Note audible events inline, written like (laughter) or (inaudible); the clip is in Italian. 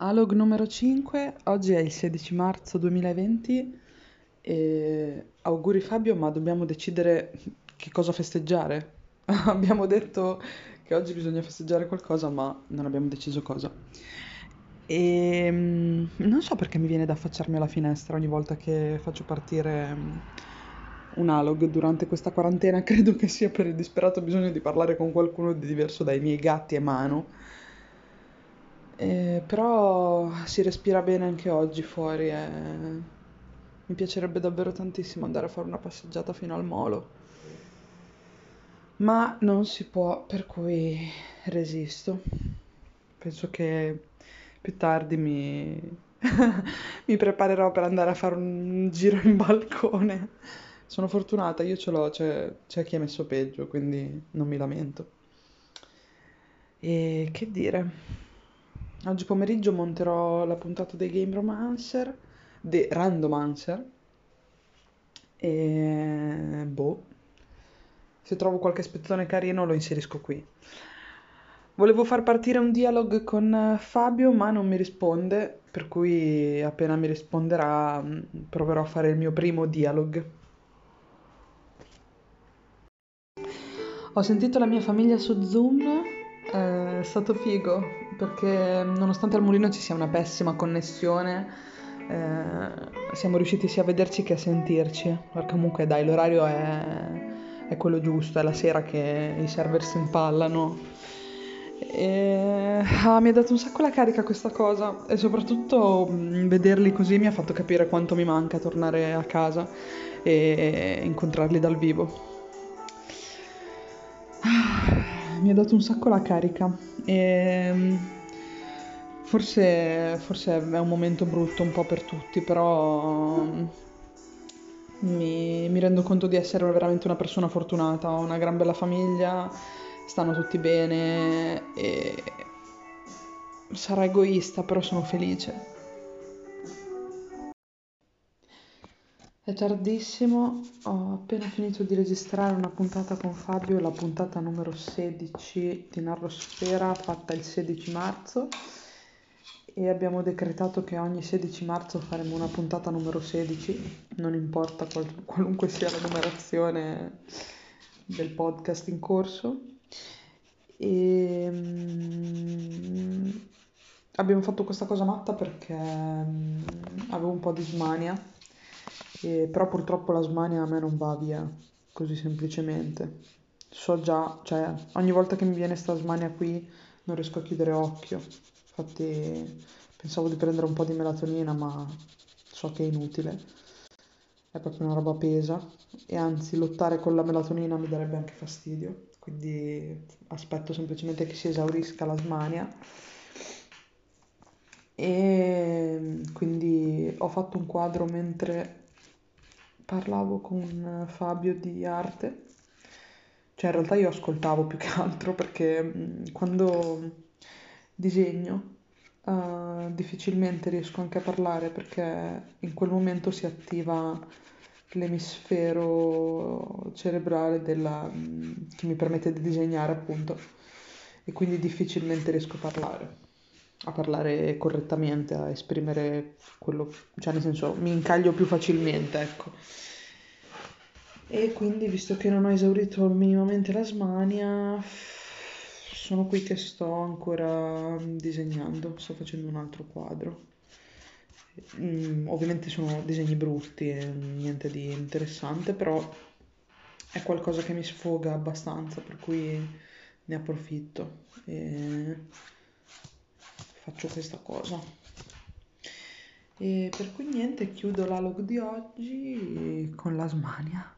Alog numero 5, oggi è il 16 marzo 2020 e auguri Fabio, ma dobbiamo decidere che cosa festeggiare. (laughs) abbiamo detto che oggi bisogna festeggiare qualcosa, ma non abbiamo deciso cosa. E mm, non so perché mi viene da affacciarmi alla finestra ogni volta che faccio partire mm, un Alog durante questa quarantena. (laughs) Credo che sia per il disperato bisogno di parlare con qualcuno di diverso dai miei gatti e mano eh, però si respira bene anche oggi fuori e mi piacerebbe davvero tantissimo andare a fare una passeggiata fino al molo. Ma non si può, per cui resisto. Penso che più tardi mi, (laughs) mi preparerò per andare a fare un giro in balcone. Sono fortunata, io ce l'ho, c'è, c'è chi ha messo peggio, quindi non mi lamento. E che dire? Oggi pomeriggio monterò la puntata dei Game Romancer, dei Randomancer. E boh. Se trovo qualche spezzone carino lo inserisco qui. Volevo far partire un dialogo con Fabio, ma non mi risponde, per cui appena mi risponderà mm, proverò a fare il mio primo dialogo. Ho sentito la mia famiglia su Zoom, è stato figo perché nonostante al mulino ci sia una pessima connessione, eh, siamo riusciti sia a vederci che a sentirci, perché comunque dai, l'orario è, è quello giusto, è la sera che i server si impallano. E, ah, mi ha dato un sacco la carica questa cosa e soprattutto mh, vederli così mi ha fatto capire quanto mi manca tornare a casa e incontrarli dal vivo. Ah, mi ha dato un sacco la carica e ehm, forse, forse è un momento brutto un po' per tutti, però mi, mi rendo conto di essere veramente una persona fortunata, ho una gran bella famiglia, stanno tutti bene e sarà egoista, però sono felice. È tardissimo, ho appena finito di registrare una puntata con Fabio, la puntata numero 16 di Narrosfera fatta il 16 marzo e abbiamo decretato che ogni 16 marzo faremo una puntata numero 16, non importa qual- qualunque sia la numerazione del podcast in corso. E mm, abbiamo fatto questa cosa matta perché mm, avevo un po' di smania e, però purtroppo la smania a me non va via così semplicemente. So già, cioè, ogni volta che mi viene sta smania qui non riesco a chiudere occhio. Infatti pensavo di prendere un po' di melatonina, ma so che è inutile. È proprio una roba pesa e anzi lottare con la melatonina mi darebbe anche fastidio. Quindi aspetto semplicemente che si esaurisca la smania. E quindi ho fatto un quadro mentre parlavo con Fabio di arte, cioè in realtà io ascoltavo più che altro perché mm, quando disegno uh, difficilmente riesco anche a parlare perché in quel momento si attiva l'emisfero cerebrale della, mm, che mi permette di disegnare appunto e quindi difficilmente riesco a parlare a parlare correttamente, a esprimere quello, cioè nel senso mi incaglio più facilmente, ecco. E quindi, visto che non ho esaurito minimamente la smania, sono qui che sto ancora disegnando, sto facendo un altro quadro. Mm, ovviamente sono disegni brutti e niente di interessante, però è qualcosa che mi sfoga abbastanza, per cui ne approfitto. E faccio questa cosa. E per cui niente, chiudo l'alog di oggi con la smania.